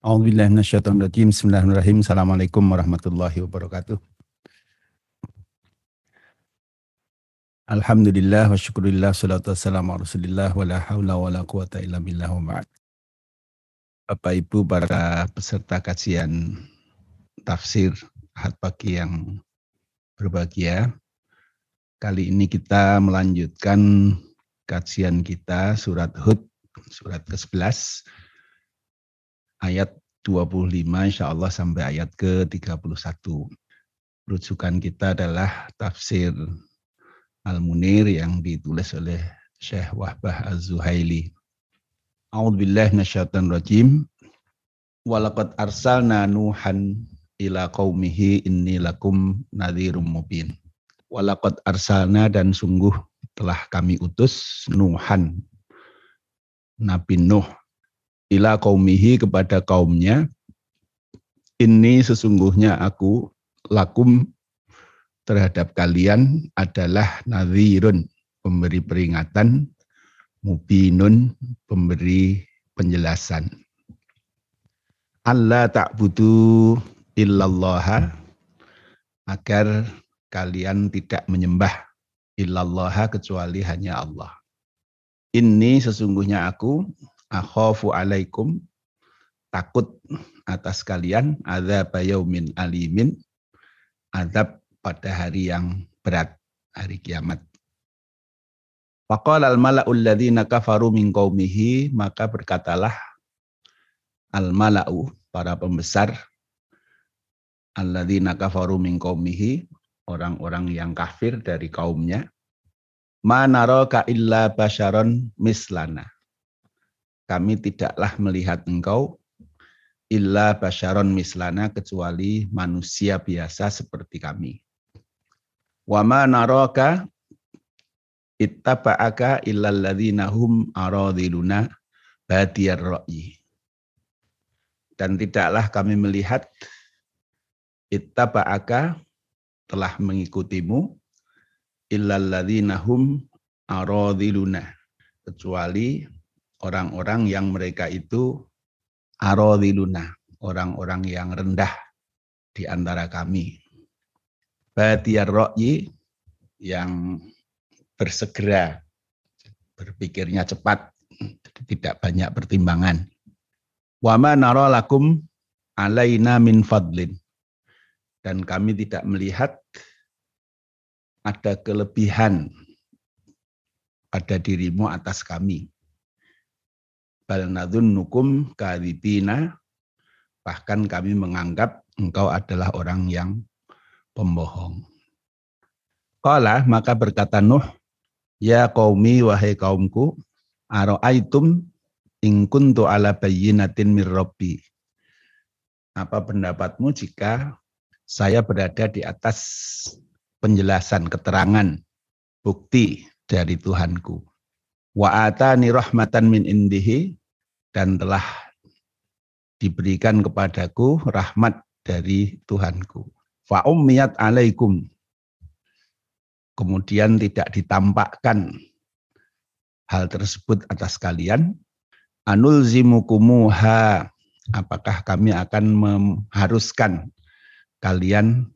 A'udzubillahiminasyaitonirrajim. Bismillahirrahmanirrahim. Assalamualaikum warahmatullahi wabarakatuh. Alhamdulillah wa syukurillah salatu wassalamu rasulillah wa la hawla wa la quwata illa billah wa ma'ad. Bapak Ibu para peserta kajian tafsir Ahad pagi yang berbahagia. Kali ini kita melanjutkan kajian kita surat Hud, surat ke-11 ayat 25 insya Allah sampai ayat ke-31. Rujukan kita adalah tafsir Al-Munir yang ditulis oleh Syekh Wahbah Az-Zuhaili. A'udzubillahi rajim. Walaqad arsalna Nuhan ila qaumihi inni lakum nadhirum mubin. Walaqad arsalna dan sungguh telah kami utus Nuhan Nabi Nuh ila kaumihi kepada kaumnya ini sesungguhnya aku lakum terhadap kalian adalah nadhirun pemberi peringatan mubinun pemberi penjelasan Allah tak butuh illallah agar kalian tidak menyembah illallah kecuali hanya Allah. Ini sesungguhnya aku akhafu alaikum. Takut atas kalian. Azab yaumin alimin. Azab pada hari yang berat hari kiamat. Faqala al-mala'ul ladzina kafaru min qaumihi. Maka berkatalah al-mala'u para pembesar alladzina kafaru min qaumihi orang-orang yang kafir dari kaumnya ma naraka illa basyaron mislana kami tidaklah melihat engkau illa basyaron mislana kecuali manusia biasa seperti kami. Wa ma naraka ittaba'aka illal ladzina hum aradhiluna badiyar ra'yi. Dan tidaklah kami melihat ittaba'aka telah mengikutimu illal ladzina hum aradhiluna kecuali orang-orang yang mereka itu arodiluna, orang-orang yang rendah di antara kami. Batiyar ro'yi yang bersegera, berpikirnya cepat, tidak banyak pertimbangan. Wama naro lakum alaina min fadlin. Dan kami tidak melihat ada kelebihan pada dirimu atas kami bal nadhunnukum kadhibina bahkan kami menganggap engkau adalah orang yang pembohong. Qala maka berkata Nuh, ya qaumi wahai kaumku, aro'aitum in kuntu ala bayyinatin mir rabbi. Apa pendapatmu jika saya berada di atas penjelasan keterangan bukti dari Tuhanku. Wa atani rahmatan min indihi dan telah diberikan kepadaku rahmat dari Tuhanku. Fa ummiyat alaikum. Kemudian tidak ditampakkan hal tersebut atas kalian. Anul zimukumuha. Apakah kami akan mengharuskan kalian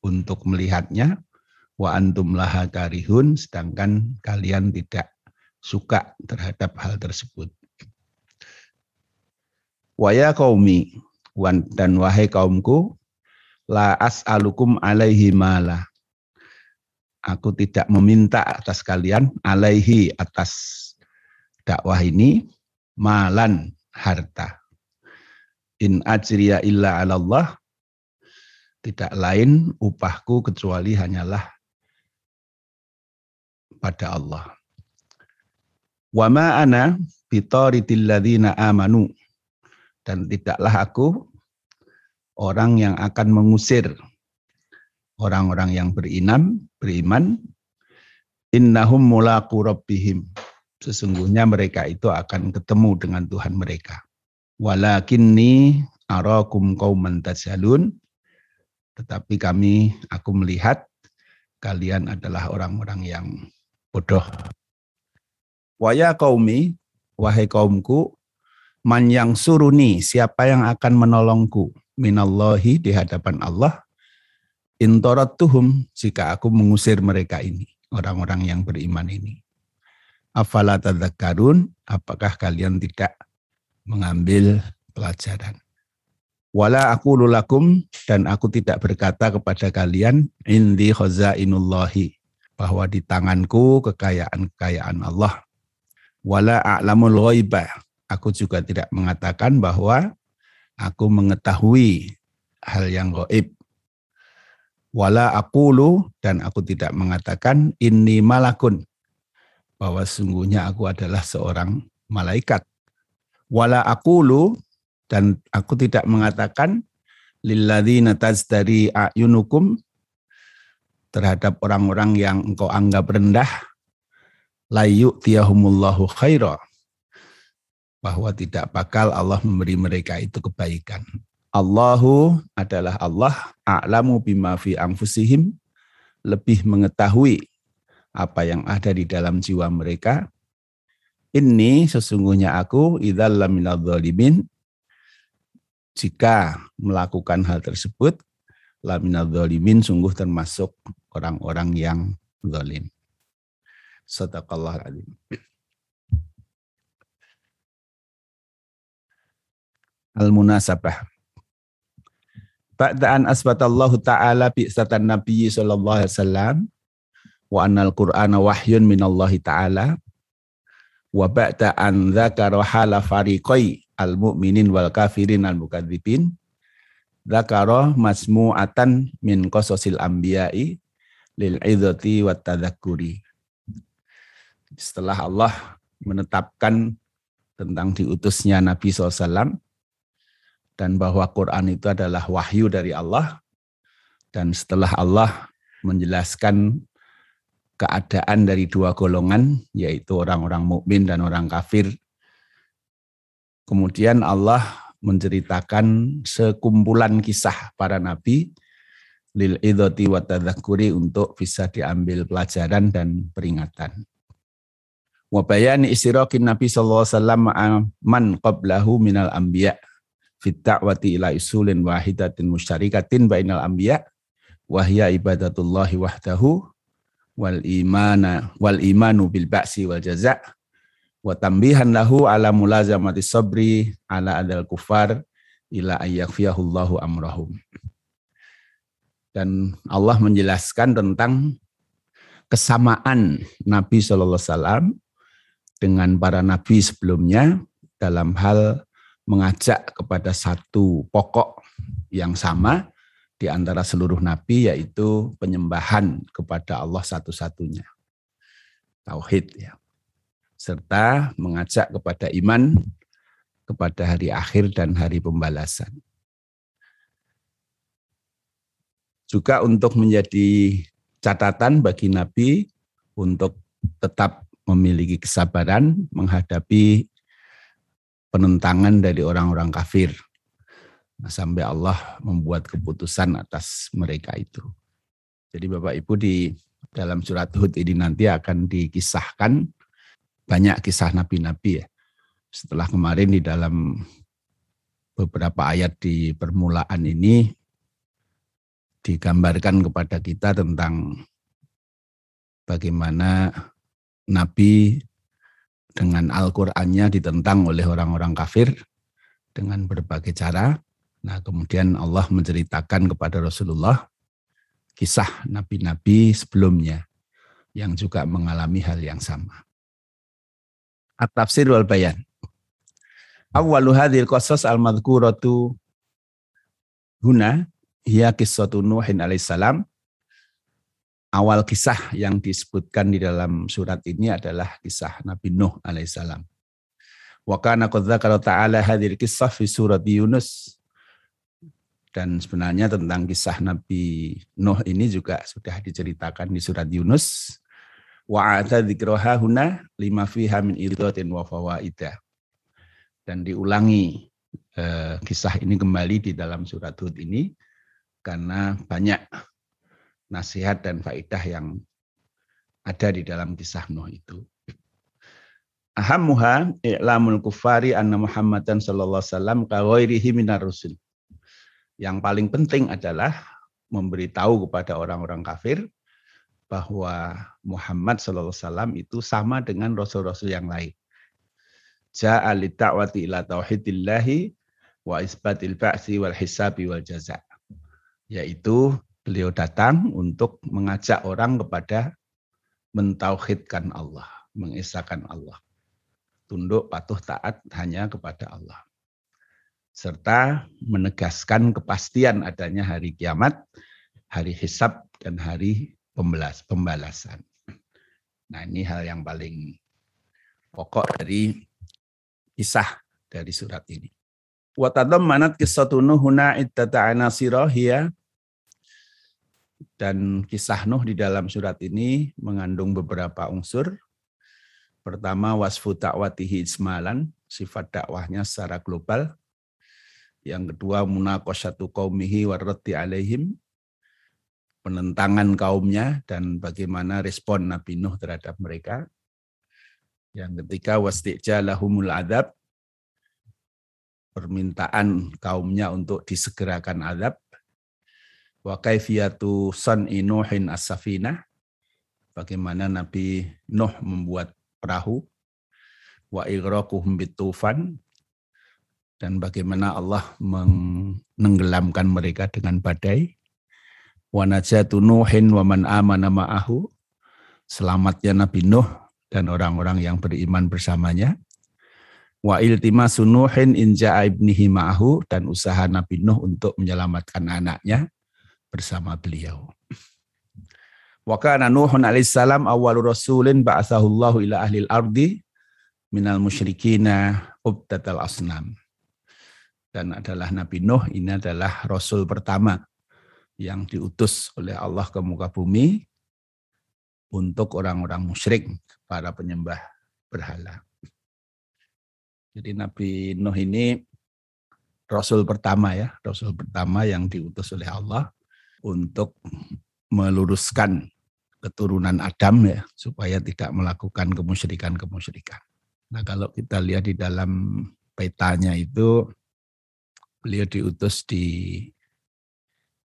untuk melihatnya? Wa antum laha karihun. Sedangkan kalian tidak suka terhadap hal tersebut. Waya kaumi dan wahai kaumku la as'alukum alaihi mala. Aku tidak meminta atas kalian alaihi atas dakwah ini malan harta. In ajriya illa ala Allah. Tidak lain upahku kecuali hanyalah pada Allah. Wa ma ana bitaridil ladzina amanu dan tidaklah aku orang yang akan mengusir orang-orang yang beriman, beriman innahum mulaqu rabbihim. Sesungguhnya mereka itu akan ketemu dengan Tuhan mereka. Walakinni arakum qauman tajalun. Tetapi kami, aku melihat kalian adalah orang-orang yang bodoh. Waya kaumi, wahai kaumku, Man yang suruni, siapa yang akan menolongku minallahi di hadapan Allah tuhum jika aku mengusir mereka ini, orang-orang yang beriman ini. Afala tadzakarun, apakah kalian tidak mengambil pelajaran? Wala aku lulakum dan aku tidak berkata kepada kalian indi khazainullahi bahwa di tanganku kekayaan-kekayaan Allah. Wala a'lamul ghaibah. Aku juga tidak mengatakan bahwa aku mengetahui hal yang gaib. Wala aqulu dan aku tidak mengatakan ini malakun bahwa sungguhnya aku adalah seorang malaikat. Wala aqulu dan aku tidak mengatakan lilladzina tazdari ayunukum terhadap orang-orang yang engkau anggap rendah layu tiyahumullahu khaira bahwa tidak bakal Allah memberi mereka itu kebaikan. Allahu adalah Allah a'lamu bima fi anfusihim lebih mengetahui apa yang ada di dalam jiwa mereka. Ini sesungguhnya aku idzal laminadh jika melakukan hal tersebut laminadh sungguh termasuk orang-orang yang zalim. Sadaqallah alim. Al-munasabah. Ba'da'an asbatallahu ta'ala bi'satan Nabi sallallahu alaihi wasallam wa annal Qur'ana wahyun minallahi ta'ala wa ba'da'an dzakara hala fariqai al-mu'minin wal kafirin al-mukadzibin dzakara masmu'atan min qasasil anbiya'i lil idzati wat tadzakkuri. Setelah Allah menetapkan tentang diutusnya Nabi SAW dan bahwa Quran itu adalah wahyu dari Allah. Dan setelah Allah menjelaskan keadaan dari dua golongan yaitu orang-orang mukmin dan orang kafir. Kemudian Allah menceritakan sekumpulan kisah para nabi. Lil idoti wa tadhakuri untuk bisa diambil pelajaran dan peringatan. Wa istirakin Nabi sallallahu alaihi wasallam man qablahu minal fit ta'wati ila usulin wahidatin musyarikatin bainal anbiya wa hiya ibadatullahi wahdahu wal imana wal imanu bil ba'si wal jaza' wa tambihan lahu ala mulazamati sabri ala adal kufar ila ayyakfiyahullahu amrahum. Dan Allah menjelaskan tentang kesamaan Nabi Shallallahu Alaihi Wasallam dengan para nabi sebelumnya dalam hal mengajak kepada satu pokok yang sama di antara seluruh nabi yaitu penyembahan kepada Allah satu-satunya. Tauhid ya. Serta mengajak kepada iman kepada hari akhir dan hari pembalasan. juga untuk menjadi catatan bagi Nabi untuk tetap memiliki kesabaran menghadapi penentangan dari orang-orang kafir. Nah, sampai Allah membuat keputusan atas mereka itu. Jadi Bapak Ibu di dalam surat Hud ini nanti akan dikisahkan banyak kisah nabi-nabi ya. Setelah kemarin di dalam beberapa ayat di permulaan ini digambarkan kepada kita tentang bagaimana Nabi dengan Al-Qur'annya ditentang oleh orang-orang kafir dengan berbagai cara. Nah, kemudian Allah menceritakan kepada Rasulullah kisah nabi-nabi sebelumnya yang juga mengalami hal yang sama. At-tafsir wal bayan. Awwalu hadhil qasas al-madhkuratu huna Hiya kisatu Nuhin alaihissalam. Awal kisah yang disebutkan di dalam surat ini adalah kisah Nabi Nuh alaihissalam. Wa kana dzakara ta'ala hadhil kisah fi surat Yunus. Dan sebenarnya tentang kisah Nabi Nuh ini juga sudah diceritakan di surat Yunus. Wa ata dzikraha huna lima fiha min idhatin wa fawaida. Dan diulangi eh, kisah ini kembali di dalam surat Hud ini karena banyak nasihat dan faedah yang ada di dalam kisah Nuh itu. ahammuha i'lamul kufari anna Muhammadan sallallahu alaihi wasallam minar rusul. Yang paling penting adalah memberitahu kepada orang-orang kafir bahwa Muhammad sallallahu alaihi wasallam itu sama dengan rasul-rasul yang lain. Ja'a li ta'wati ila tauhidillahi wa isbatil ba'si wal hisabi wal jaza. Yaitu beliau datang untuk mengajak orang kepada mentauhidkan Allah, mengesahkan Allah tunduk patuh taat hanya kepada Allah. Serta menegaskan kepastian adanya hari kiamat, hari hisab, dan hari pembalas, pembalasan. Nah ini hal yang paling pokok dari kisah dari surat ini. Watadammanat kisatu Nuhuna ittata anasirahiyya dan kisah Nuh di dalam surat ini mengandung beberapa unsur Pertama wasfu dakwatihi ismalan, sifat dakwahnya secara global. Yang kedua munaqasyatu qaumihi warraddi alaihim, penentangan kaumnya dan bagaimana respon Nabi Nuh terhadap mereka. Yang ketiga wastijalahumul adab, permintaan kaumnya untuk disegerakan adab. Wa kaifiyatu san'i Nuhin as-safinah, bagaimana Nabi Nuh membuat perahu? Wa ighraquhum bitufan? Dan bagaimana Allah menenggelamkan mereka dengan badai? Wa najatu nuhin wa man amana ma'ahu? Selamatnya Nabi Nuh dan orang-orang yang beriman bersamanya. Wa iltimasu nuhin in ja'a ibnihi ma'ahu dan usaha Nabi Nuh untuk menyelamatkan anaknya bersama beliau. Wa kana Nuhun alaihissalam awwalu rasulin ba'athahu Allahu ila ahli al-ardi minal musyrikina ubtatal asnam. Dan adalah Nabi Nuh ini adalah rasul pertama yang diutus oleh Allah ke muka bumi untuk orang-orang musyrik, para penyembah berhala. Jadi Nabi Nuh ini rasul pertama ya, rasul pertama yang diutus oleh Allah untuk meluruskan keturunan Adam ya supaya tidak melakukan kemusyrikan-kemusyrikan. Nah, kalau kita lihat di dalam petanya itu beliau diutus di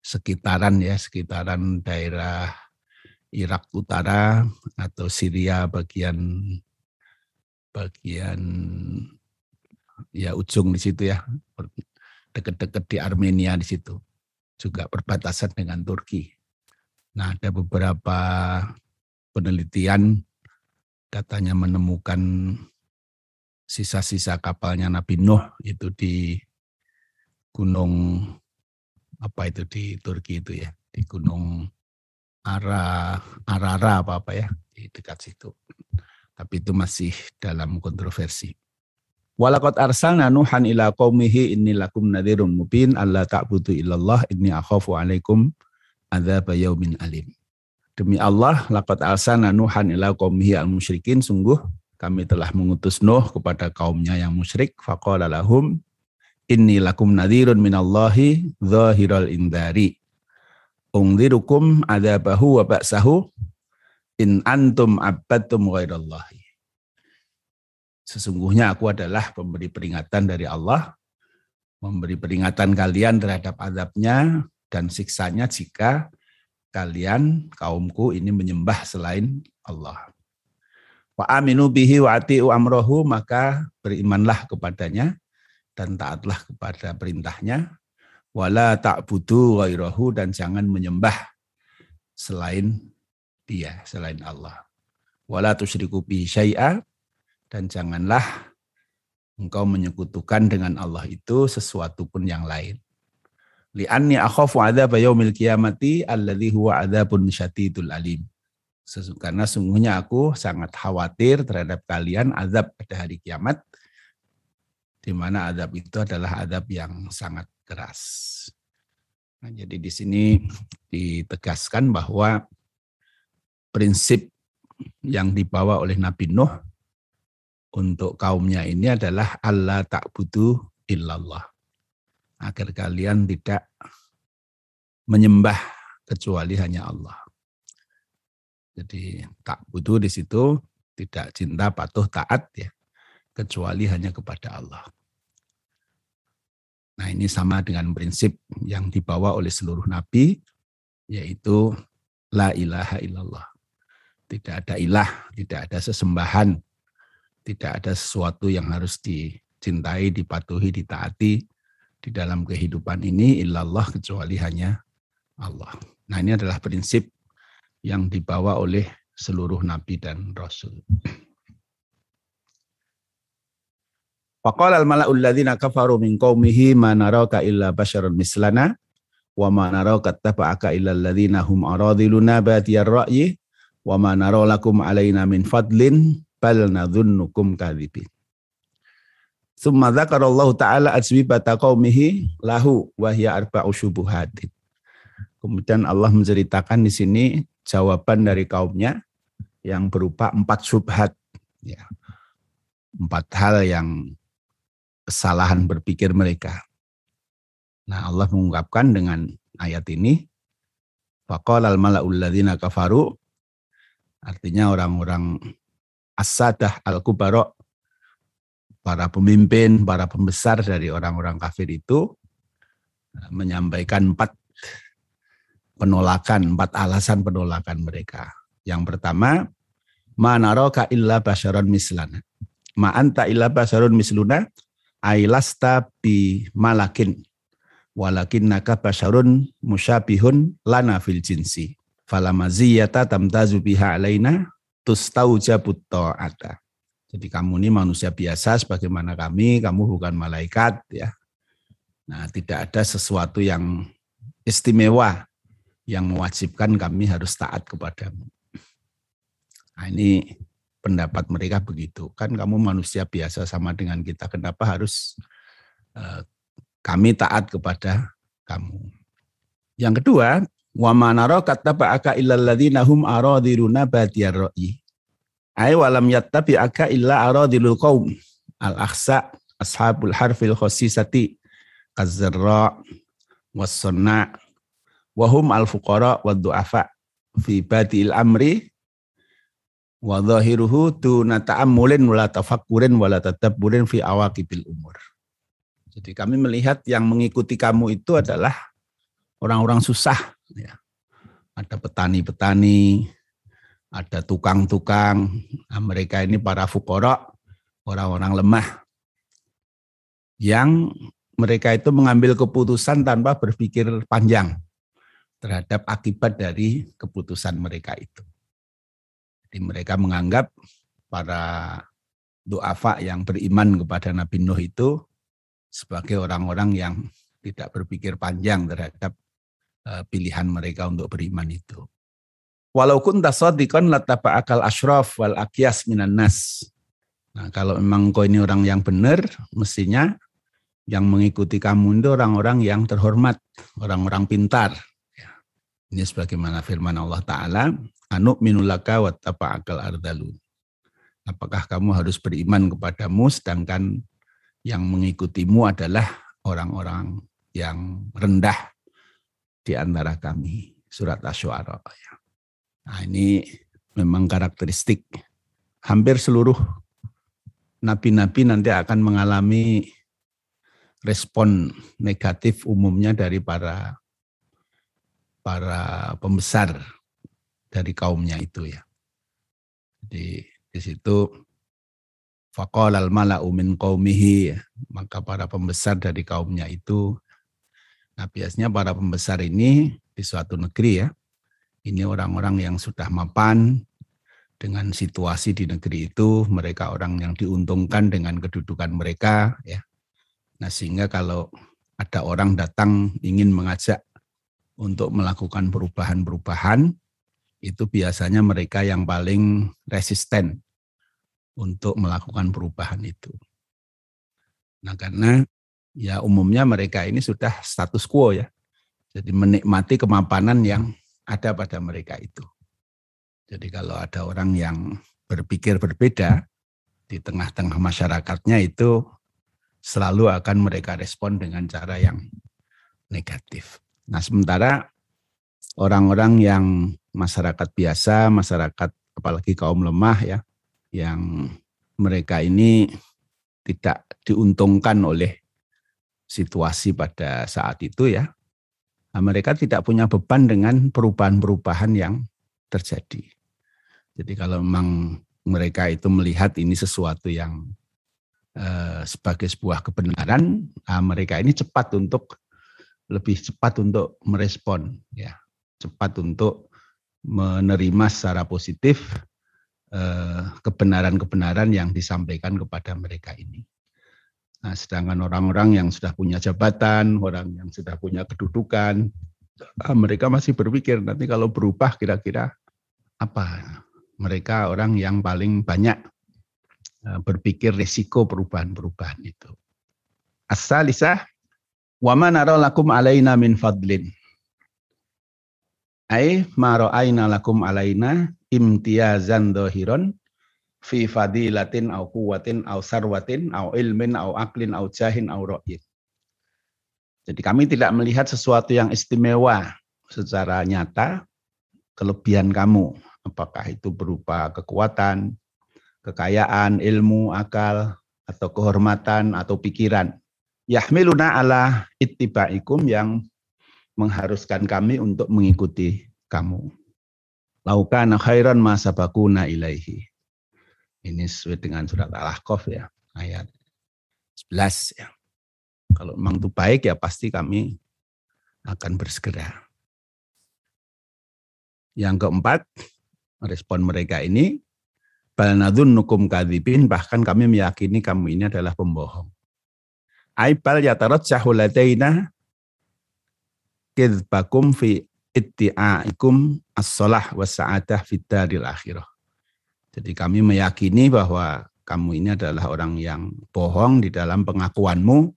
sekitaran ya, sekitaran daerah Irak Utara atau Syria bagian bagian ya ujung di situ ya, dekat-dekat di Armenia di situ. Juga perbatasan dengan Turki. Nah, ada beberapa penelitian katanya menemukan sisa-sisa kapalnya Nabi Nuh itu di gunung apa itu di Turki itu ya, di gunung Ara Arara apa apa ya di dekat situ. Tapi itu masih dalam kontroversi. Walakot arsalna Nuhan ila qaumihi inni lakum nadhirun mubin alla ta'budu illallah inni akhafu alaikum adzab yaumin alim. Demi Allah, laqad alsana Nuhan ila qaumihi al-musyrikin, sungguh kami telah mengutus Nuh kepada kaumnya yang musyrik, faqala lahum inni lakum nadhirun minallahi zahiral indari. Ungdirukum adzabahu wa ba'sahu in antum abadtum ghairallahi. Sesungguhnya aku adalah pemberi peringatan dari Allah, memberi peringatan kalian terhadap azabnya dan siksanya jika kalian kaumku ini menyembah selain Allah. Wa aminu bihi wa ati'u amrohu maka berimanlah kepadanya dan taatlah kepada perintahnya. Wala ta'budu ghairahu dan jangan menyembah selain dia, selain Allah. Wala tusyriku bihi syai'a dan janganlah engkau menyekutukan dengan Allah itu sesuatu pun yang lain li'anni akhafu adzab yaumil qiyamati alladzi huwa adzabun syadidul alim. Karena sungguhnya aku sangat khawatir terhadap kalian azab pada hari kiamat di mana azab itu adalah azab yang sangat keras. Nah, jadi di sini ditegaskan bahwa prinsip yang dibawa oleh Nabi Nuh untuk kaumnya ini adalah Allah tak butuh illallah agar kalian tidak menyembah kecuali hanya Allah. Jadi tak butuh di situ tidak cinta, patuh, taat ya, kecuali hanya kepada Allah. Nah ini sama dengan prinsip yang dibawa oleh seluruh nabi, yaitu la ilaha illallah. Tidak ada ilah, tidak ada sesembahan, tidak ada sesuatu yang harus dicintai, dipatuhi, ditaati di dalam kehidupan ini illallah kecuali hanya Allah. Nah ini adalah prinsip yang dibawa oleh seluruh nabi dan rasul. Faqala al-mala'ul ladzina kafaru min qaumihi ma naraka illa basyaran mislana wa ma naraka taba'aka illa alladzina hum aradiluna batiyar ra'yi wa ma nara lakum alaina min fadlin bal nadhunnukum kadzibin. Summa dzakara Allah taala asbibata qaumihi lahu wa hiya arba'u syubuhatin. Kemudian Allah menceritakan di sini jawaban dari kaumnya yang berupa empat syubhat ya. Empat hal yang kesalahan berpikir mereka. Nah, Allah mengungkapkan dengan ayat ini faqala al mala'ul kafaru artinya orang-orang asadah al-kubara para pemimpin, para pembesar dari orang-orang kafir itu eh, menyampaikan empat penolakan, empat alasan penolakan mereka. Yang pertama, manaraka illa basyaron mislana. Ma anta illa basyaron misluna ailasta bi malakin walakin naka basyarun musyabihun lana fil jinsi falamaziyata tamtazu biha alaina tustaujabut ta'ata jadi kamu ini manusia biasa sebagaimana kami kamu bukan malaikat ya nah tidak ada sesuatu yang istimewa yang mewajibkan kami harus taat kepadamu nah ini pendapat mereka begitu. Kan kamu manusia biasa sama dengan kita. Kenapa harus uh, kami taat kepada kamu? Yang kedua, wa manaro kattaba'aka illal ladzina hum aradiruna badiyar ra'i. Ai walam yattabi'aka illa aradilul qaum. Al-akhsa ashabul harfil khosisati kazzarra was-sunna wa hum al-fuqara wad du'afa fi badil amri wa dhahiruhu tuna ta'ammulin wala tafakkurin wala tadabburin fi awaqibil umur. Jadi kami melihat yang mengikuti kamu itu adalah orang-orang susah ya. Ada petani-petani, ada tukang-tukang, nah, mereka ini para fukara, orang-orang lemah yang mereka itu mengambil keputusan tanpa berpikir panjang terhadap akibat dari keputusan mereka itu. Jadi mereka menganggap para duafa yang beriman kepada Nabi Nuh itu sebagai orang-orang yang tidak berpikir panjang terhadap uh, pilihan mereka untuk beriman itu. Walau kunta sadiqan latapa akal ashraf wal akyas minan nas. Nah, kalau memang kau ini orang yang benar, mestinya yang mengikuti kamu itu orang-orang yang terhormat, orang-orang pintar. Ya. Ini sebagaimana firman Allah Ta'ala, anu minulaka wa akal ardalu. Apakah kamu harus beriman kepadamu sedangkan yang mengikutimu adalah orang-orang yang rendah di antara kami. Surat Asy'ara. Nah, ini memang karakteristik hampir seluruh nabi-nabi nanti akan mengalami respon negatif umumnya dari para para pembesar dari kaumnya itu ya. Jadi di situ faqala al mala'u min qaumihi maka para pembesar dari kaumnya itu nah biasanya para pembesar ini di suatu negeri ya ini orang-orang yang sudah mapan dengan situasi di negeri itu mereka orang yang diuntungkan dengan kedudukan mereka ya nah sehingga kalau ada orang datang ingin mengajak untuk melakukan perubahan-perubahan itu biasanya mereka yang paling resisten untuk melakukan perubahan itu. Nah karena ya umumnya mereka ini sudah status quo ya. Jadi menikmati kemapanan yang ada pada mereka itu. Jadi kalau ada orang yang berpikir berbeda di tengah-tengah masyarakatnya itu selalu akan mereka respon dengan cara yang negatif. Nah sementara orang-orang yang masyarakat biasa, masyarakat apalagi kaum lemah ya, yang mereka ini tidak diuntungkan oleh situasi pada saat itu ya. Nah, mereka tidak punya beban dengan perubahan-perubahan yang terjadi. Jadi kalau memang mereka itu melihat ini sesuatu yang eh, sebagai sebuah kebenaran, nah, mereka ini cepat untuk lebih cepat untuk merespon, ya, cepat untuk menerima secara positif eh, kebenaran-kebenaran yang disampaikan kepada mereka ini. Nah, sedangkan orang-orang yang sudah punya jabatan, orang yang sudah punya kedudukan, ah, mereka masih berpikir nanti kalau berubah kira-kira apa? Mereka orang yang paling banyak ah, berpikir risiko perubahan-perubahan itu. As-salisah alaina min fadlin. Ai ma ra'aina lakum alaina imtiyazan dhahiran fi fadilatin au kuwatin au sarwatin au ilmin au aklin au jahin au ro'yin. Jadi kami tidak melihat sesuatu yang istimewa secara nyata kelebihan kamu. Apakah itu berupa kekuatan, kekayaan, ilmu, akal, atau kehormatan, atau pikiran. Yahmiluna ala ittibaikum yang mengharuskan kami untuk mengikuti kamu. Laukana khairan ma sabakuna ilaihi. Ini sesuai dengan surat Al-Ahqaf ya, ayat 11 ya. Kalau memang itu baik ya pasti kami akan bersegera. Yang keempat, respon mereka ini, balnadun nukum kadibin, bahkan kami meyakini kamu ini adalah pembohong. Aibal yatarot syahuladaina kidbakum fi itti'aikum as-salah wa sa'adah fid akhirah. Jadi kami meyakini bahwa kamu ini adalah orang yang bohong di dalam pengakuanmu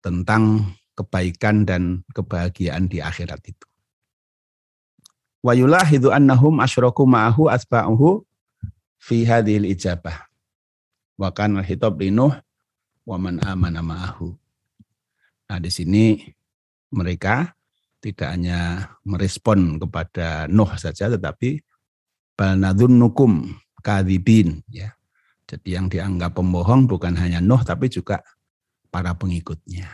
tentang kebaikan dan kebahagiaan di akhirat itu. Wa yulahidu annahum asyraku ma'ahu asba'uhu fi hadhil ijabah. Wa kana hitab linuh wa man amana ma'ahu. Nah, di sini mereka tidak hanya merespon kepada Nuh saja tetapi balnadunnukum kadibin ya. Jadi yang dianggap pembohong bukan hanya Nuh tapi juga para pengikutnya.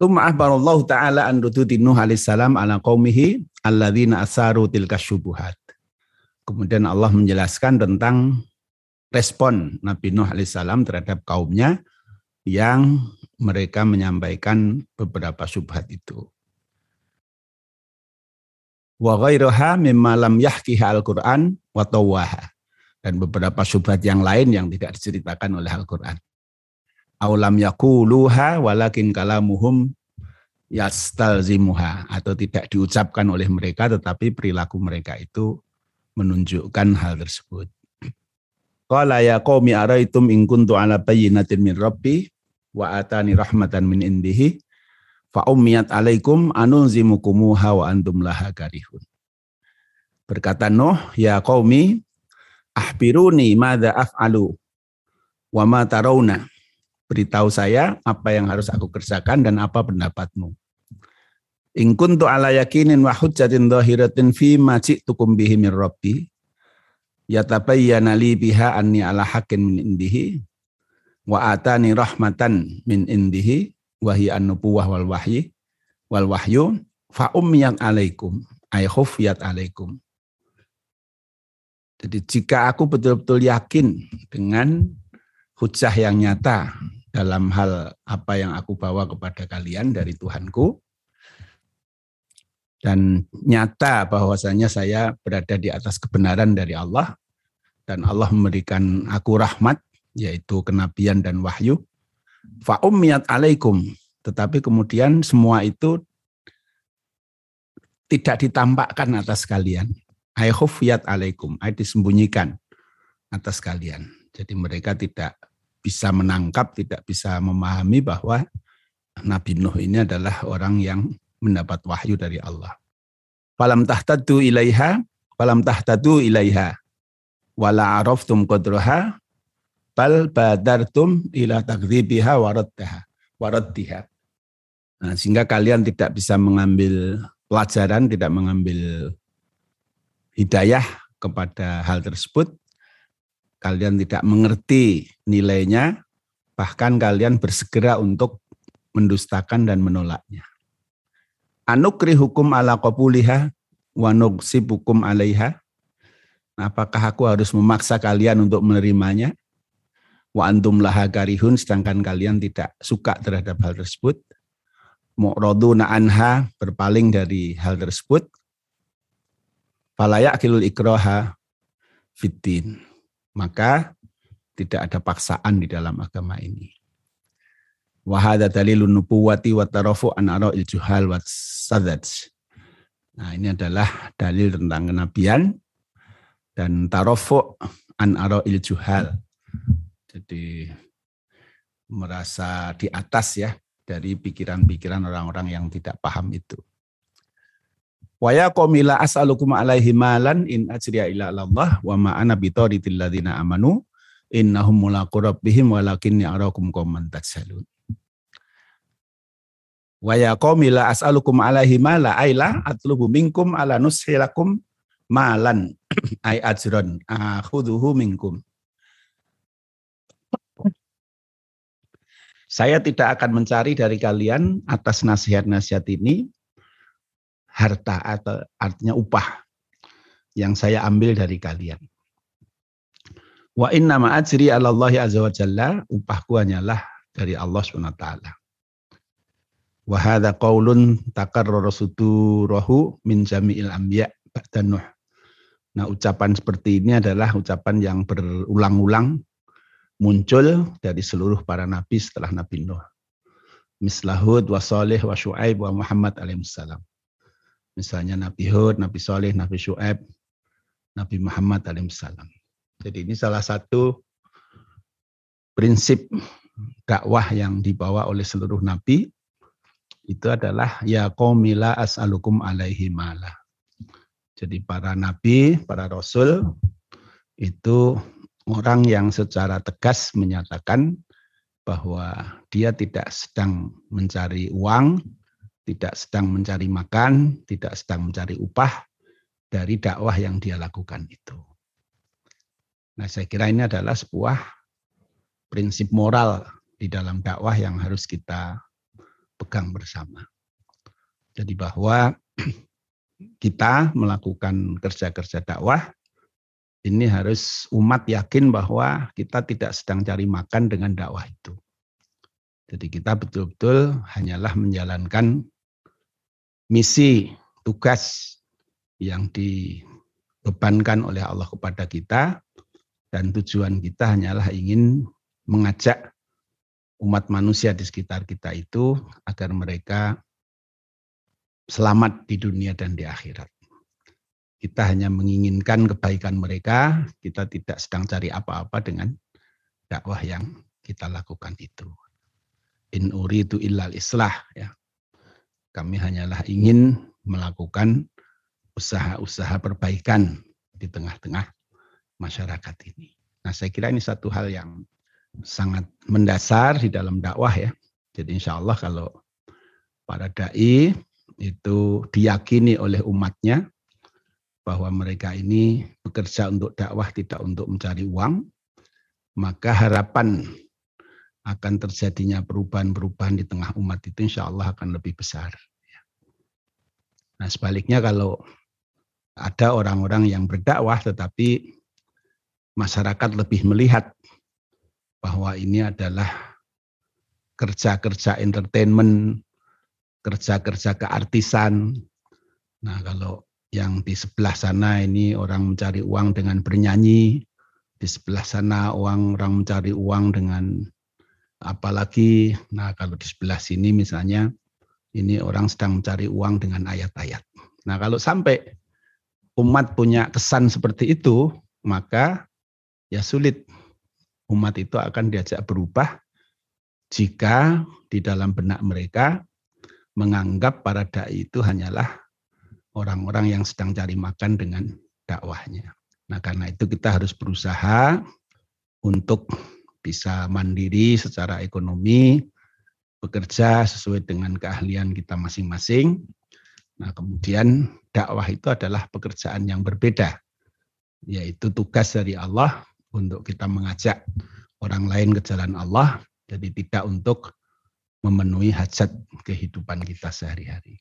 Tumma ahbarallahu ta'ala an rududi Nuh alaihissalam ala qaumihi alladzina asaru tilka syubuhat. Kemudian Allah menjelaskan tentang respon Nabi Nuh alaihissalam terhadap kaumnya yang mereka menyampaikan beberapa syubhat itu wa ghairaha mimma lam yahkiha Al-Qur'an wa tawaha. Dan beberapa syubhat yang lain yang tidak diceritakan oleh Al-Qur'an. Aulam yakuluha walakin kalamuhum yastalzimuha atau tidak diucapkan oleh mereka tetapi perilaku mereka itu menunjukkan hal tersebut. Qala ya qaumi araitum in kuntu ala bayyinatin min rabbi wa atani rahmatan min indihi fa ummiyat alaikum anunzimukumuha wa antum laha karihun. Berkata Nuh, ya qaumi ahbiruni madza af'alu wa ma tarawna. Beritahu saya apa yang harus aku kerjakan dan apa pendapatmu. In kuntu ala yakinin wa hujjatin dhahiratin fi ma ji'tukum bihi min rabbi yatabayyana li biha anni ala haqqin min indihi wa atani rahmatan min indihi wahyi an-nubuwah wal wahyi wal wahyu fa ummiyat alaikum ay khufiyat alaikum. Jadi jika aku betul-betul yakin dengan hujah yang nyata dalam hal apa yang aku bawa kepada kalian dari Tuhanku, dan nyata bahwasanya saya berada di atas kebenaran dari Allah, dan Allah memberikan aku rahmat, yaitu kenabian dan wahyu, fa ummiyat alaikum. Tetapi kemudian semua itu tidak ditampakkan atas kalian. Ay khufiyat alaikum ay disembunyikan atas kalian. Jadi mereka tidak bisa menangkap tidak bisa memahami bahwa Nabi Nuh ini adalah orang yang mendapat wahyu dari Allah. Falam tahtadu ilaiha falam tahtadu ilaiha wala araftum qadraha bal badartum ila takdzibiha waraddaha waraddiha. Nah, sehingga kalian tidak bisa mengambil pelajaran, tidak mengambil hidayah kepada hal tersebut. kalian tidak mengerti nilainya, bahkan kalian bersegera untuk mendustakan dan menolaknya. Anukri hukum ala qabuliha wa hukum alaiha. Apakah aku harus memaksa kalian untuk menerimanya? Wa antum laha karihun, sedangkan kalian tidak suka terhadap hal tersebut. Mu'raduna anha, berpaling dari hal tersebut. Falaya akilul ikroha fitin. Maka tidak ada paksaan di dalam agama ini. Wahada dalilun nubuwati wa tarafu an il juhal wa sadats. Nah ini adalah dalil tentang kenabian dan tarofu an il juhal. Jadi merasa di atas ya dari pikiran-pikiran orang-orang yang tidak paham itu. Wa ya qomila as'alukum alaihi malan in ajriya ila Allah wa ma ana bitaridil ladzina amanu innahum mulaqu rabbihim walakinni arakum qauman tajhalun. Wa ya qaumi la as'alukum alaihi mala aila atlubu minkum ala nushilakum malan ay ajron akhudhuhu minkum. Saya tidak akan mencari dari kalian atas nasihat-nasihat ini harta atau artinya upah yang saya ambil dari kalian. Wa inna ma ajri ala Allah azza wa jalla upahku hanyalah dari Allah Subhanahu wa taala. Wa hadza qaulun takarrara min jami'il anbiya ba'da Nuh. Nah, ucapan seperti ini adalah ucapan yang berulang-ulang muncul dari seluruh para nabi setelah Nabi Nuh. Mislahud wa Salih wa Shu'aib wa Muhammad alaihissalam. Misalnya Nabi Hud, Nabi Saleh, Nabi Shu'aib, Nabi Muhammad alaihissalam. Jadi ini salah satu prinsip dakwah yang dibawa oleh seluruh nabi itu adalah ya qaumila as'alukum alaihi mala. Jadi para nabi, para rasul itu orang yang secara tegas menyatakan bahwa dia tidak sedang mencari uang, tidak sedang mencari makan, tidak sedang mencari upah dari dakwah yang dia lakukan itu. Nah, saya kira ini adalah sebuah prinsip moral di dalam dakwah yang harus kita pegang bersama. Jadi bahwa kita melakukan kerja-kerja dakwah ini harus umat yakin bahwa kita tidak sedang cari makan dengan dakwah itu. Jadi kita betul-betul hanyalah menjalankan misi, tugas yang dibebankan oleh Allah kepada kita dan tujuan kita hanyalah ingin mengajak umat manusia di sekitar kita itu agar mereka selamat di dunia dan di akhirat. Kita hanya menginginkan kebaikan mereka, kita tidak sedang cari apa-apa dengan dakwah yang kita lakukan itu. In uridu illal islah ya. Kami hanyalah ingin melakukan usaha-usaha perbaikan di tengah-tengah masyarakat ini. Nah, saya kira ini satu hal yang sangat mendasar di dalam dakwah ya. Jadi insya Allah kalau para dai itu diyakini oleh umatnya bahwa mereka ini bekerja untuk dakwah tidak untuk mencari uang, maka harapan akan terjadinya perubahan-perubahan di tengah umat itu insya Allah akan lebih besar. Nah sebaliknya kalau ada orang-orang yang berdakwah tetapi masyarakat lebih melihat bahwa ini adalah kerja-kerja entertainment, kerja-kerja keartisan. Nah, kalau yang di sebelah sana ini orang mencari uang dengan bernyanyi, di sebelah sana uang orang mencari uang dengan apalagi, nah kalau di sebelah sini misalnya ini orang sedang mencari uang dengan ayat-ayat. Nah, kalau sampai umat punya kesan seperti itu, maka ya sulit. Umat itu akan diajak berubah jika di dalam benak mereka menganggap para dai itu hanyalah orang-orang yang sedang cari makan dengan dakwahnya. Nah, karena itu kita harus berusaha untuk bisa mandiri secara ekonomi, bekerja sesuai dengan keahlian kita masing-masing. Nah, kemudian dakwah itu adalah pekerjaan yang berbeda, yaitu tugas dari Allah untuk kita mengajak orang lain ke jalan Allah, jadi tidak untuk memenuhi hajat kehidupan kita sehari-hari.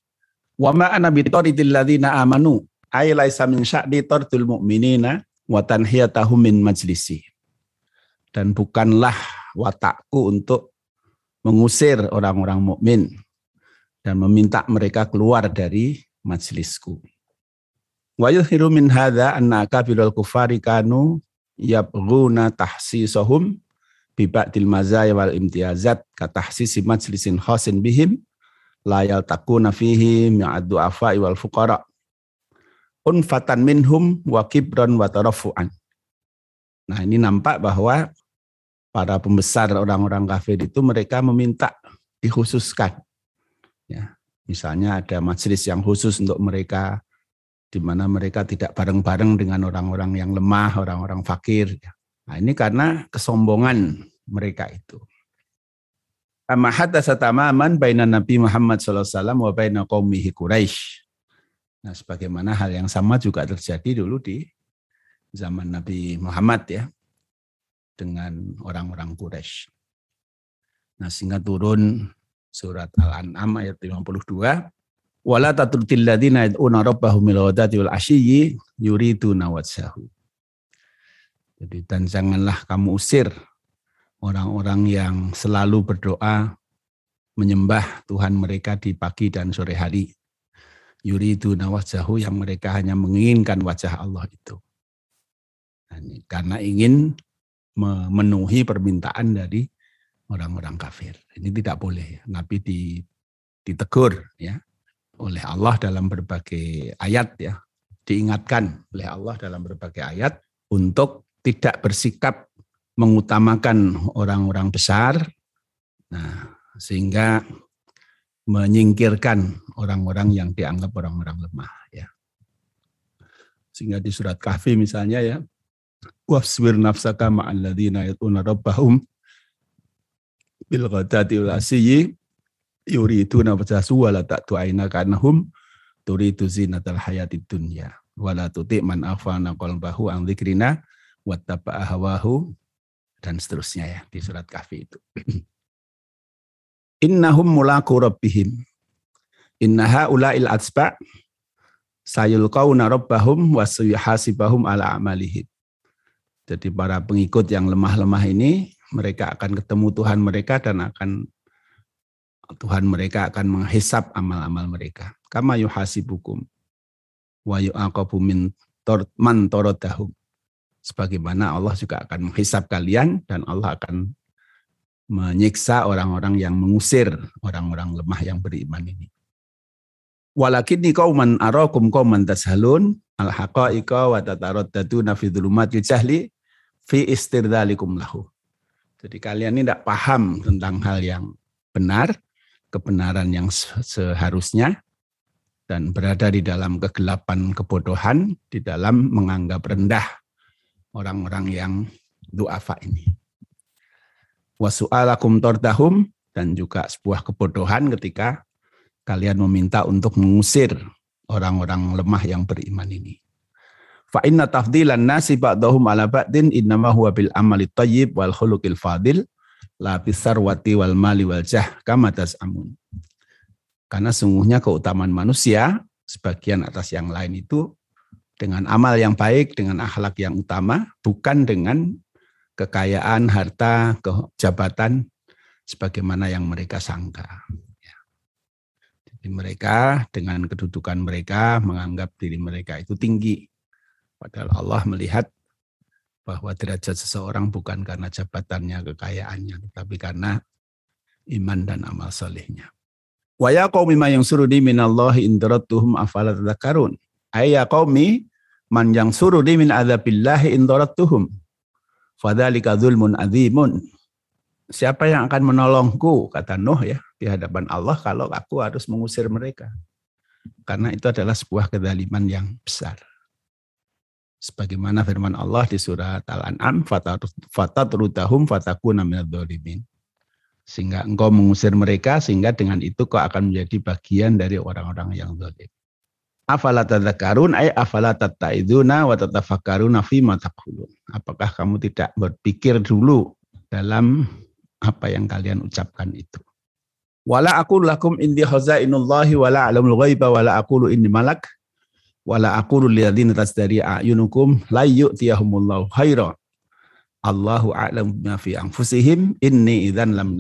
Wa ma ana bitaridil ladzina amanu ay laisa min sya'di tardul mu'minina wa tanhiyatahum min majlisi. Dan bukanlah watakku untuk mengusir orang-orang mukmin dan meminta mereka keluar dari majelisku. Wa yuthiru min hadza anna akabirul kufari kanu yabghuna tahsisahum bi ba'dil mazaya wal imtiyazat ka tahsisi majlisin khasin bihim la yaltaquna fihi mi'ad du'afa wal fuqara unfatan minhum wa kibran wa tarafu'an. Nah, ini nampak bahwa para pembesar orang-orang kafir itu mereka meminta dikhususkan. Ya, misalnya ada majelis yang khusus untuk mereka di mana mereka tidak bareng-bareng dengan orang-orang yang lemah, orang-orang fakir. Nah, ini karena kesombongan mereka itu. Amma hadatsa tamaman baina Nabi Muhammad sallallahu alaihi wasallam wa baina qaumihi Quraisy. Nah, sebagaimana hal yang sama juga terjadi dulu di zaman Nabi Muhammad ya dengan orang-orang Quraisy. Nah, sehingga turun surat Al-An'am ayat 52 wala tatrutil ladina yad'una rabbahum bil ghadati wal ashiyyi yuriduna wajhahu. Jadi dan janganlah kamu usir orang-orang yang selalu berdoa menyembah Tuhan mereka di pagi dan sore hari. Yuriduna wajhahu yang mereka hanya menginginkan wajah Allah itu. Karena ingin memenuhi permintaan dari orang-orang kafir. Ini tidak boleh. Nabi ditegur ya oleh Allah dalam berbagai ayat ya. Diingatkan oleh Allah dalam berbagai ayat untuk tidak bersikap mengutamakan orang-orang besar. Nah, sehingga menyingkirkan orang-orang yang dianggap orang-orang lemah ya. Sehingga di surat Kahfi misalnya ya, wasbir nafsaka ma'al ladzina yatuna rabbahum bil ghadati wal asyi yuriduna wajasu wala ta'tu aina kanahum turidu zinatal hayatid dunya wala tuti man afana qalbahu an dzikrina wattaba'a hawahu dan seterusnya ya di surat kahfi itu. Innahum mulaku rabbihim. Innaha ula'il atsba sayulqauna rabbahum wa suyhasibahum ala amalihim. Jadi para pengikut yang lemah-lemah ini mereka akan ketemu Tuhan mereka dan akan Tuhan mereka akan menghisap amal-amal mereka. Kama yuhasibukum wa yu'aqabu min man torodahum. Sebagaimana Allah juga akan menghisap kalian dan Allah akan menyiksa orang-orang yang mengusir orang-orang lemah yang beriman ini. Walakinni qauman arakum qauman tashalun al haqa'iqa wa tataraddaduna fi dhulumatil jahli fi istirdalikum lahu. Jadi kalian ini tidak paham tentang hal yang benar kebenaran yang seharusnya dan berada di dalam kegelapan kebodohan di dalam menganggap rendah orang-orang yang duafa ini. Wasu'alakum tordahum dan juga sebuah kebodohan ketika kalian meminta untuk mengusir orang-orang lemah yang beriman ini. Fa inna tafdilan nasi ba'dahum ala ba'din innama huwa bil amali tayyib wal khuluqil fadil la wati wal mali wal jah kama tas'amun. Karena sungguhnya keutamaan manusia sebagian atas yang lain itu dengan amal yang baik, dengan akhlak yang utama, bukan dengan kekayaan, harta, kejabatan sebagaimana yang mereka sangka. Ya. Jadi mereka dengan kedudukan mereka menganggap diri mereka itu tinggi. Padahal Allah melihat bahwa derajat seseorang bukan karena jabatannya, kekayaannya, tetapi karena iman dan amal solehnya. Wa ya qaumi ma surudi minallahi indaratuhum afala tadhakkarun. Qaumi man yang surudi min adzabillahi indaratuhum. Fadzalika dzulmun adzimun. Siapa yang akan menolongku kata Nuh ya di hadapan Allah kalau aku harus mengusir mereka. Karena itu adalah sebuah kedaliman yang besar sebagaimana firman Allah di surat Al-An'am fatatrudahum fatakuna minadh-dhalimin sehingga engkau mengusir mereka sehingga dengan itu kau akan menjadi bagian dari orang-orang yang zalim. Afala tadzakarun ay afala tattaiduna wa tatafakkaruna fi Apakah kamu tidak berpikir dulu dalam apa yang kalian ucapkan itu? Wala aku lakum indi khazainullahi wala alamul ghaiba wala aqulu inni malak wala aqulu lilladzina tasdari a'yunukum la yu'tiyahumullahu khaira. Allahu a'lam bima fi anfusihim inni idzan lam.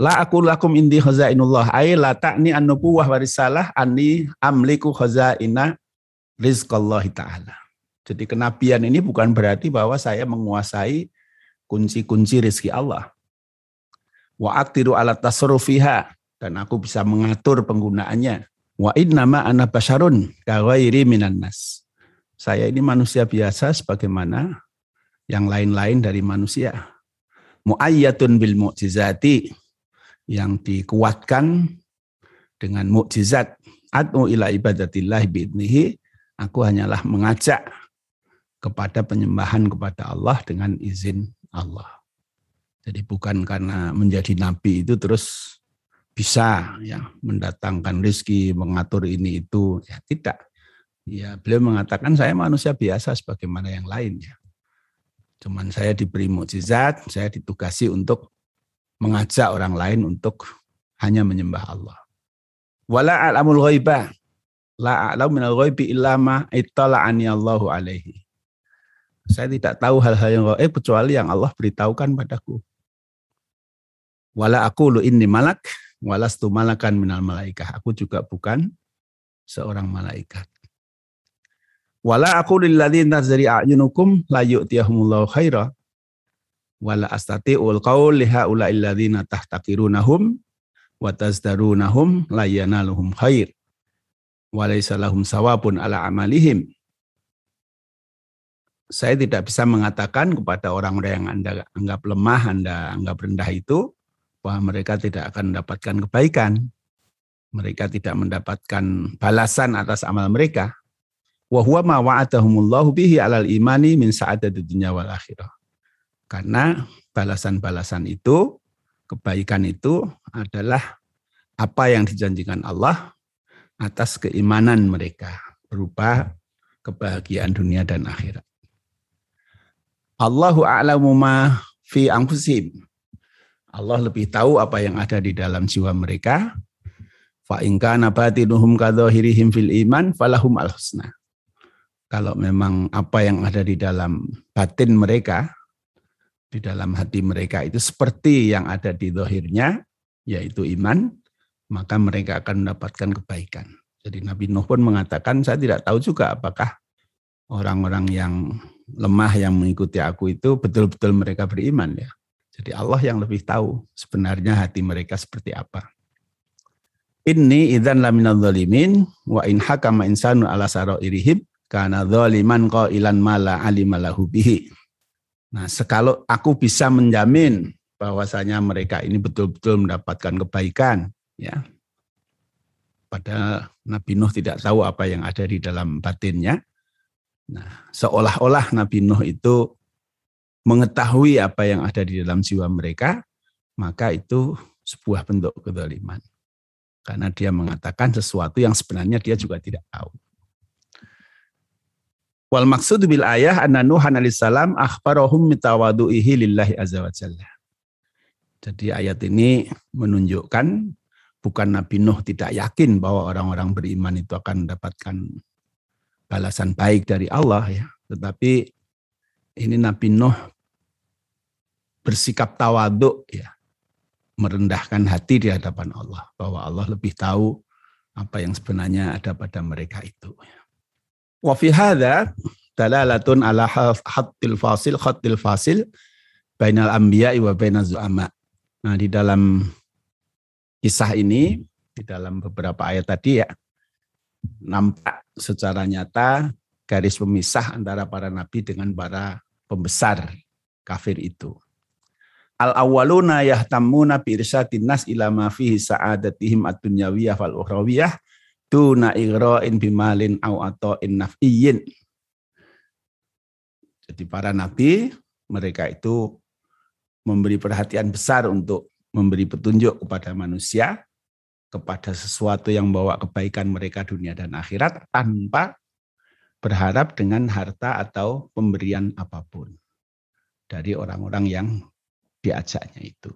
La aku lakum indi khazainullah ay la ta'ni an-nubuwah wa risalah anni amliku khazaina rizqallahi ta'ala. Jadi kenabian ini bukan berarti bahwa saya menguasai kunci-kunci rezeki Allah. Wa aktiru ala tasarrufiha dan aku bisa mengatur penggunaannya. Wa innama ana basyarun kaghairi minan nas. Saya ini manusia biasa sebagaimana yang lain-lain dari manusia. Muayyatun bil mu'jizati yang dikuatkan dengan mukjizat ad'u ila ibadatillah bi'idnihi aku hanyalah mengajak kepada penyembahan kepada Allah dengan izin Allah. Jadi bukan karena menjadi nabi itu terus bisa ya mendatangkan rezeki, mengatur ini itu ya tidak. Ya beliau mengatakan saya manusia biasa sebagaimana yang lainnya. Cuman saya diberi mukjizat, saya ditugasi untuk mengajak orang lain untuk hanya menyembah Allah. Wala a'lamul ghaibah. La a'lamu minal ghaibi illa ma ittala'ani Allahu alaihi. Saya tidak tahu hal-hal yang gaib kecuali yang Allah beritahukan padaku. Wala aku lu inni malak, walastu malakan minal malaikah. Aku juga bukan seorang malaikat. Wala aku lilladzina nazari a'yunukum la yu'tiyahumullahu khaira wala ul qaul liha ula illadzina tahtakirunahum wa tazdarunahum la yanaluhum khair wa laysa lahum sawabun ala amalihim saya tidak bisa mengatakan kepada orang-orang yang Anda anggap lemah, Anda anggap rendah itu, bahwa mereka tidak akan mendapatkan kebaikan. Mereka tidak mendapatkan balasan atas amal mereka. Wa huwa ma wa'adahumullahu bihi alal imani min sa'adati dunya wal akhirah. Karena balasan-balasan itu, kebaikan itu adalah apa yang dijanjikan Allah atas keimanan mereka berupa kebahagiaan dunia dan akhirat. Allahu a'lamu ma fi anfusihim. Allah lebih tahu apa yang ada di dalam jiwa mereka. Fa in kana batinuhum kadhahirihim fil iman falahum al husna. Kalau memang apa yang ada di dalam batin mereka di dalam hati mereka itu seperti yang ada di dohirnya, yaitu iman, maka mereka akan mendapatkan kebaikan. Jadi Nabi Nuh pun mengatakan, saya tidak tahu juga apakah orang-orang yang lemah yang mengikuti aku itu betul-betul mereka beriman ya. Jadi Allah yang lebih tahu sebenarnya hati mereka seperti apa. Ini idzan laminal zalimin wa in hakama insanu ala sarairihim kana dzaliman qailan mala alimalahu bihi. Nah, sekalau aku bisa menjamin bahwasanya mereka ini betul-betul mendapatkan kebaikan, ya. Padahal Nabi Nuh tidak tahu apa yang ada di dalam batinnya. Nah, seolah-olah Nabi Nuh itu mengetahui apa yang ada di dalam jiwa mereka, maka itu sebuah bentuk kedoliman. Karena dia mengatakan sesuatu yang sebenarnya dia juga tidak tahu. Wal maksud bil ayah anna Nuhan alaihissalam akhbarahum mitawadu'ihi lillahi azza wa jalla. Jadi ayat ini menunjukkan bukan Nabi Nuh tidak yakin bahwa orang-orang beriman itu akan mendapatkan balasan baik dari Allah ya, tetapi ini Nabi Nuh bersikap tawaduk ya, merendahkan hati di hadapan Allah bahwa Allah lebih tahu apa yang sebenarnya ada pada mereka itu. Ya. Wa fi hadza dalalatun ala hattil fasil khattil fasil bainal anbiya'i wa bainaz zu'ama. Nah, di dalam kisah ini di dalam beberapa ayat tadi ya nampak secara nyata garis pemisah antara para nabi dengan para pembesar kafir itu. Al awwaluna yahtamuna bi irsyadin nas ila ma fihi sa'adatihim ad-dunyawiyah wal ukhrawiyah tuna igra'in bimalin au in naf'iyyin. Jadi para nabi mereka itu memberi perhatian besar untuk memberi petunjuk kepada manusia kepada sesuatu yang bawa kebaikan mereka dunia dan akhirat tanpa berharap dengan harta atau pemberian apa pun dari orang-orang yang diajaknya itu.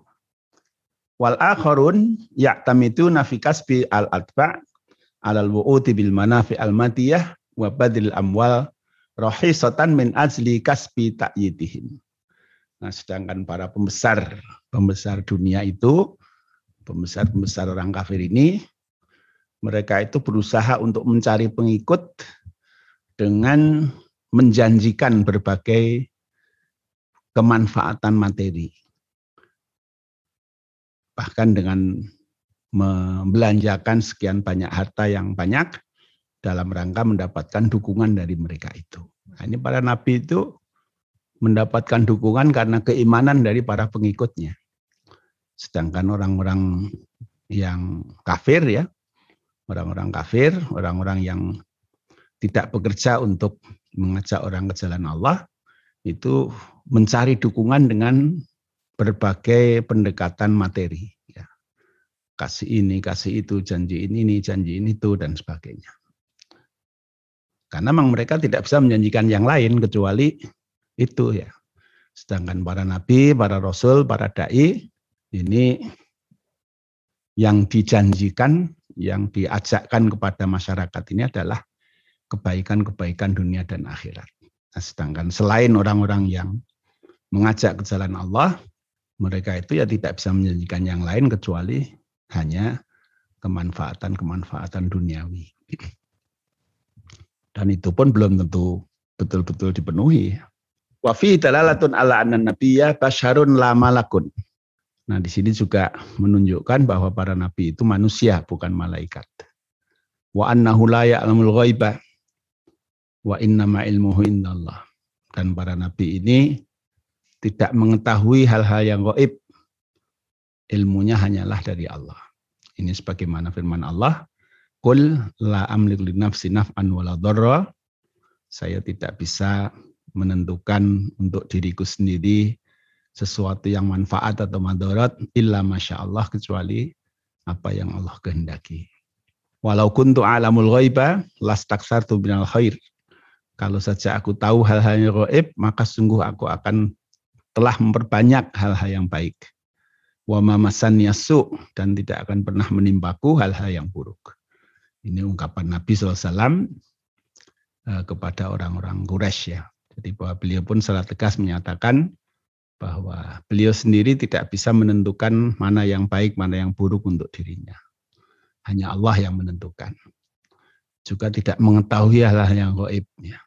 Wal akharun ya'tamitu nafikas bi al atba alal wu'uti bil manafi al matiyah wa badil amwal rohisatan min ajli kasbi ta'yidihim. Nah, sedangkan para pembesar pembesar dunia itu pembesar-pembesar orang kafir ini, mereka itu berusaha untuk mencari pengikut dengan menjanjikan berbagai kemanfaatan materi. Bahkan dengan membelanjakan sekian banyak harta yang banyak dalam rangka mendapatkan dukungan dari mereka itu. Nah, ini para nabi itu mendapatkan dukungan karena keimanan dari para pengikutnya. Sedangkan orang-orang yang kafir ya, orang-orang kafir, orang-orang yang tidak bekerja untuk mengajak orang ke jalan Allah, itu mencari dukungan dengan berbagai pendekatan materi. Kasih ini, kasih itu, janji ini, ini, janji ini, itu, dan sebagainya. Karena memang mereka tidak bisa menjanjikan yang lain kecuali itu ya. Sedangkan para nabi, para rasul, para dai ini yang dijanjikan, yang diajakkan kepada masyarakat ini adalah kebaikan-kebaikan dunia dan akhirat. Nah, sedangkan selain orang-orang yang mengajak ke jalan Allah, mereka itu ya tidak bisa menjanjikan yang lain kecuali hanya kemanfaatan-kemanfaatan duniawi. Dan itu pun belum tentu betul-betul dipenuhi. Wa fi dalalatun ala anna nabiyya basyarun la malakun. Nah, di sini juga menunjukkan bahwa para nabi itu manusia, bukan malaikat. Wa annahu la ya'lamul ghaiba wa innama ilmuhu indallah. Dan para nabi ini tidak mengetahui hal-hal yang gaib. Ilmunya hanyalah dari Allah. Ini sebagaimana firman Allah, Qul la amlik li nafsi naf'an wala dharra. Saya tidak bisa menentukan untuk diriku sendiri sesuatu yang manfaat atau madarat illa masya Allah kecuali apa yang Allah kehendaki. Walau kuntu alamul ghaiba lastaksartu binal khair. Kalau saja aku tahu hal-hal yang gaib, maka sungguh aku akan telah memperbanyak hal-hal yang baik. Wa mamasan yasu dan tidak akan pernah menimpaku hal-hal yang buruk. Ini ungkapan Nabi SAW eh, kepada orang-orang Quraisy ya. Jadi bahwa beliau pun secara tegas menyatakan bahwa beliau sendiri tidak bisa menentukan mana yang baik, mana yang buruk untuk dirinya. Hanya Allah yang menentukan. Juga tidak mengetahui hal-hal yang goib. Ya.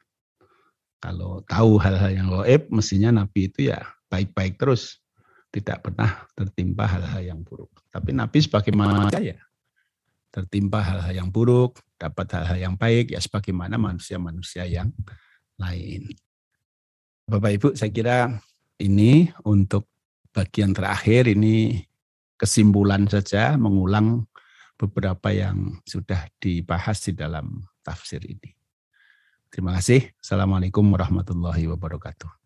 Kalau tahu hal-hal yang goib, mestinya Nabi itu ya baik-baik terus. Tidak pernah tertimpa hal-hal yang buruk. Tapi Nabi sebagaimana ya tertimpa hal-hal yang buruk, dapat hal-hal yang baik, ya sebagaimana manusia-manusia yang lain. Bapak Ibu, saya kira ini untuk bagian terakhir ini kesimpulan saja mengulang beberapa yang sudah dibahas di dalam tafsir ini. Terima kasih. Assalamualaikum warahmatullahi wabarakatuh.